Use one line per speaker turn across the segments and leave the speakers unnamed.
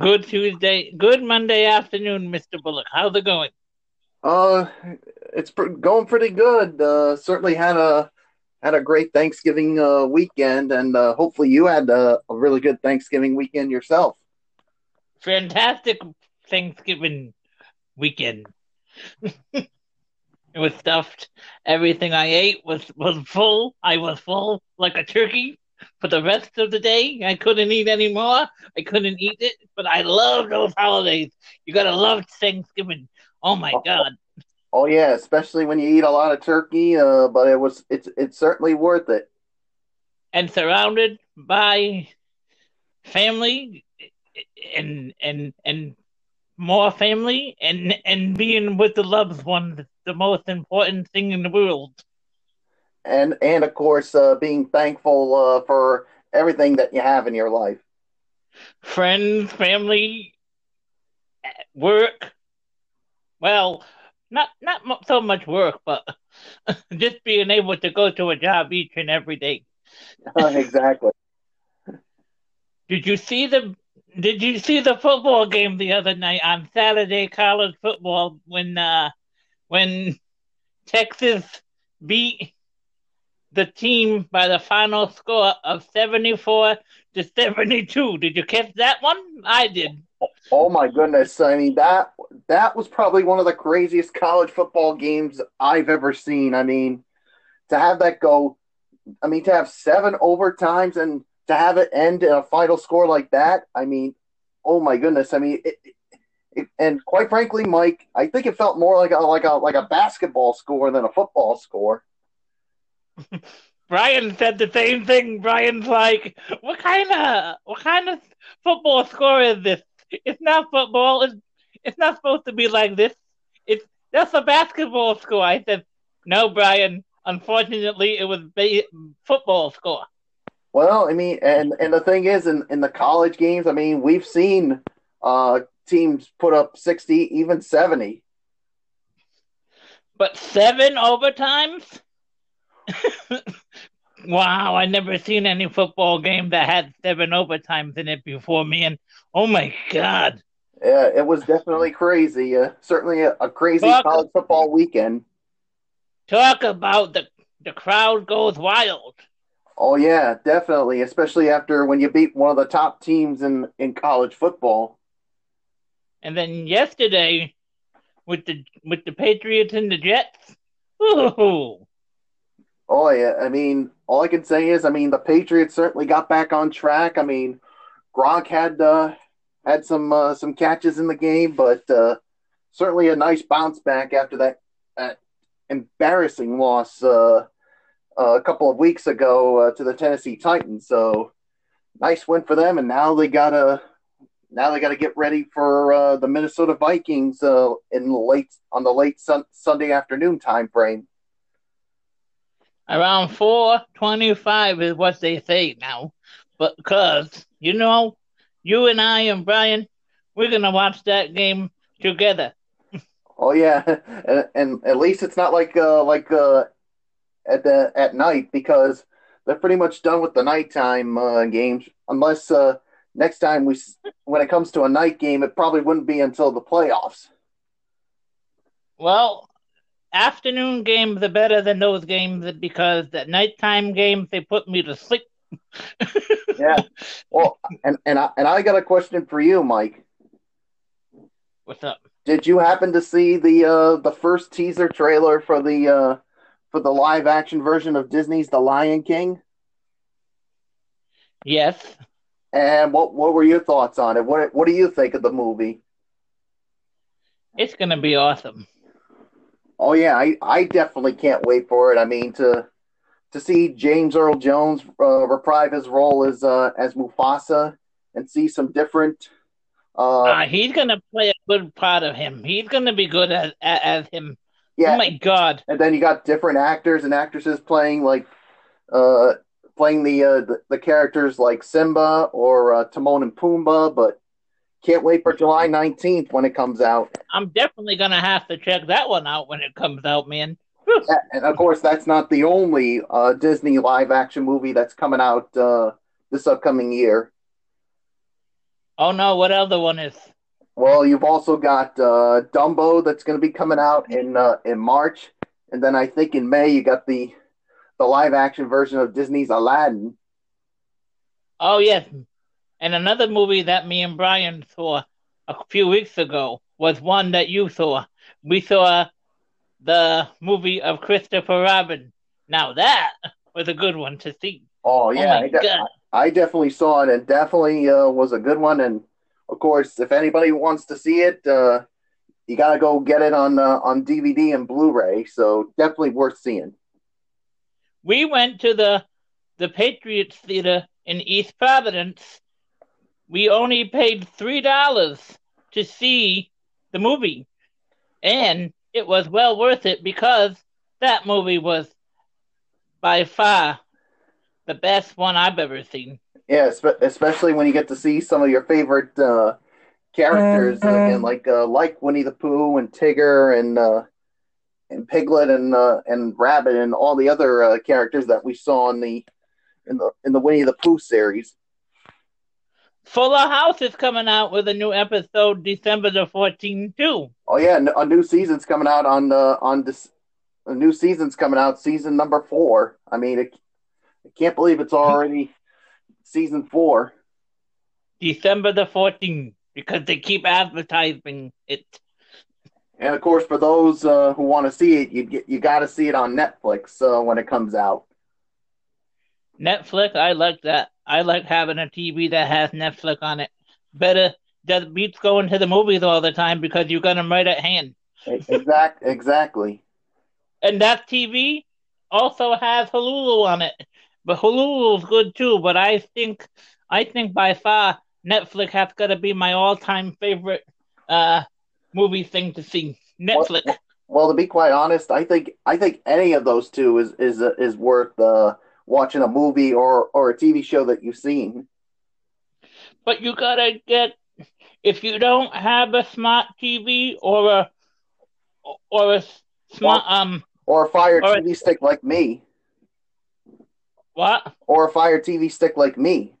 Good Tuesday, good Monday afternoon, Mr. Bullock. How's it going?
Uh, it's pr- going pretty good. Uh, certainly had a had a great Thanksgiving uh, weekend, and uh, hopefully you had a, a really good Thanksgiving weekend yourself.
Fantastic Thanksgiving weekend. it was stuffed. Everything I ate was was full. I was full like a turkey for the rest of the day. I couldn't eat anymore. I couldn't eat it, but I love those holidays. You gotta love Thanksgiving. Oh my
Oh,
god.
oh, yeah, especially when you eat a lot of turkey. Uh, but it was it's it's certainly worth it.
And surrounded by family and and and more family and and being with the loved ones the most important thing in the world.
And and of course, uh, being thankful uh, for everything that you have in your life.
Friends, family, work. Well, not not so much work, but just being able to go to a job each and every day.
exactly.
Did you see the Did you see the football game the other night on Saturday college football when uh when Texas beat the team by the final score of 74 to 72. Did you catch that one? I did.
Oh my goodness! I mean that that was probably one of the craziest college football games I've ever seen. I mean, to have that go, I mean, to have seven overtimes and to have it end in a final score like that. I mean, oh my goodness! I mean, it, it, and quite frankly, Mike, I think it felt more like a like a like a basketball score than a football score.
Brian said the same thing. Brian's like, "What kind of what kind of football score is this? It's not football. It's it's not supposed to be like this. It's that's a basketball score." I said, "No, Brian. Unfortunately, it was ba- football score."
Well, I mean, and and the thing is, in in the college games, I mean, we've seen uh, teams put up sixty, even seventy.
But seven overtimes? wow, I never seen any football game that had seven overtimes in it before, man. Oh my god.
Yeah, it was definitely crazy. Uh, certainly a, a crazy
Talk-
college football weekend.
Talk about the the crowd goes wild.
Oh yeah, definitely. Especially after when you beat one of the top teams in in college football.
And then yesterday with the with the Patriots and the Jets. Ooh.
Oh yeah, I mean, all I can say is, I mean, the Patriots certainly got back on track. I mean, Gronk had uh, had some uh, some catches in the game, but uh, certainly a nice bounce back after that, that embarrassing loss uh, uh, a couple of weeks ago uh, to the Tennessee Titans. So nice win for them, and now they gotta now they gotta get ready for uh, the Minnesota Vikings in late on the late sun- Sunday afternoon time frame.
Around four twenty five is what they say now. But because, you know, you and I and Brian, we're gonna watch that game together.
Oh yeah, and, and at least it's not like uh, like uh, at the at night because they're pretty much done with the nighttime uh, games. Unless uh, next time we when it comes to a night game, it probably wouldn't be until the playoffs.
Well, afternoon games are better than those games because the nighttime games they put me to sleep.
Yeah. Well, and and I, and I got a question for you, Mike.
What's up?
Did you happen to see the uh, the first teaser trailer for the uh, for the live action version of Disney's The Lion King?
Yes.
And what what were your thoughts on it? What what do you think of the movie?
It's gonna be awesome.
Oh yeah, I, I definitely can't wait for it. I mean to to see James Earl Jones uh, reprise his role as uh, as Mufasa and see some different. Uh,
Uh, he's gonna play a good part of him. He's gonna be good as as, him.
yeah,
Oh my god.
and then you got different actors and actresses playing like uh, playing the, uh, the the characters like Simba or uh, Timon and Pumbaa. But can't wait for July nineteenth when it comes out.
I'm definitely gonna have to check that one out when it comes out, man.
And of course, that's not the only uh, Disney live action movie that's coming out uh, this upcoming year.
Oh no, what other one is?
Well, you've also got uh, Dumbo that's going to be coming out in uh, in March, and then I think in May you got the the live action version of Disney's Aladdin.
Oh yes, and another movie that me and Brian saw a few weeks ago was one that you saw. We saw the movie of Christopher Robin. Now that was a good one to see.
Oh yeah,
oh
I, de- I, definitely saw it, and definitely uh, was a good one. And of course, if anybody wants to see it, uh, you got to go get it on uh, on DVD and Blu-ray. So definitely worth seeing.
We went to the the Patriots Theater in East Providence. We only paid three dollars to see the movie, and it was well worth it because that movie was by far the best one I've ever seen.
Yeah, especially when you get to see some of your favorite uh, characters uh-huh. again, like uh, like Winnie the Pooh and Tigger and uh, and Piglet and uh, and Rabbit and all the other uh, characters that we saw in the in the in the Winnie the Pooh series.
Fuller House is coming out with a new episode December the 14th too.
Oh yeah, a new season's coming out on the on this. A new season's coming out, season number four. I mean, it, I can't believe it's already season four.
December the 14th, because they keep advertising it.
And of course, for those uh, who want to see it, you get you got to see it on Netflix uh, when it comes out.
Netflix, I like that. I like having a TV that has Netflix on it. Better that beats going to the movies all the time because you got them right at hand.
exact, exactly.
And that TV also has Hulu on it, but Hulu is good too. But I think, I think by far Netflix has got to be my all-time favorite uh, movie thing to see. Netflix.
Well, well, to be quite honest, I think I think any of those two is is is worth uh, watching a movie or or a TV show that you've seen.
But you gotta get if you don't have a smart TV or a or a smart or, um
or a Fire or TV a, stick like me.
What?
Or a Fire TV stick like me.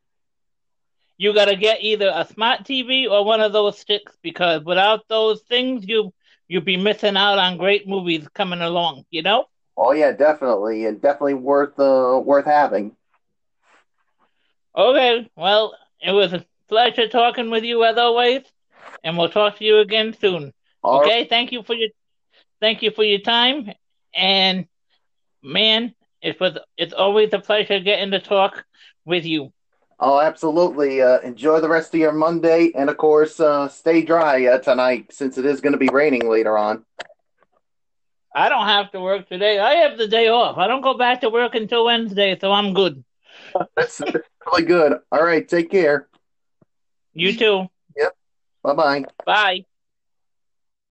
You gotta get either a smart TV or one of those sticks because without those things, you you'd be missing out on great movies coming along. You know.
Oh yeah, definitely, and definitely worth uh, worth having.
Okay, well, it was a pleasure talking with you as always, and we'll talk to you again soon. All okay, right. thank you for your thank you for your time, and man, it was it's always a pleasure getting to talk with you.
Oh, absolutely. Uh, enjoy the rest of your Monday, and of course, uh, stay dry uh, tonight since it is going to be raining later on.
I don't have to work today. I have the day off. I don't go back to work until Wednesday, so I'm good.
That's really good. All right, take care.
You too.
Yep. Bye-bye.
Bye.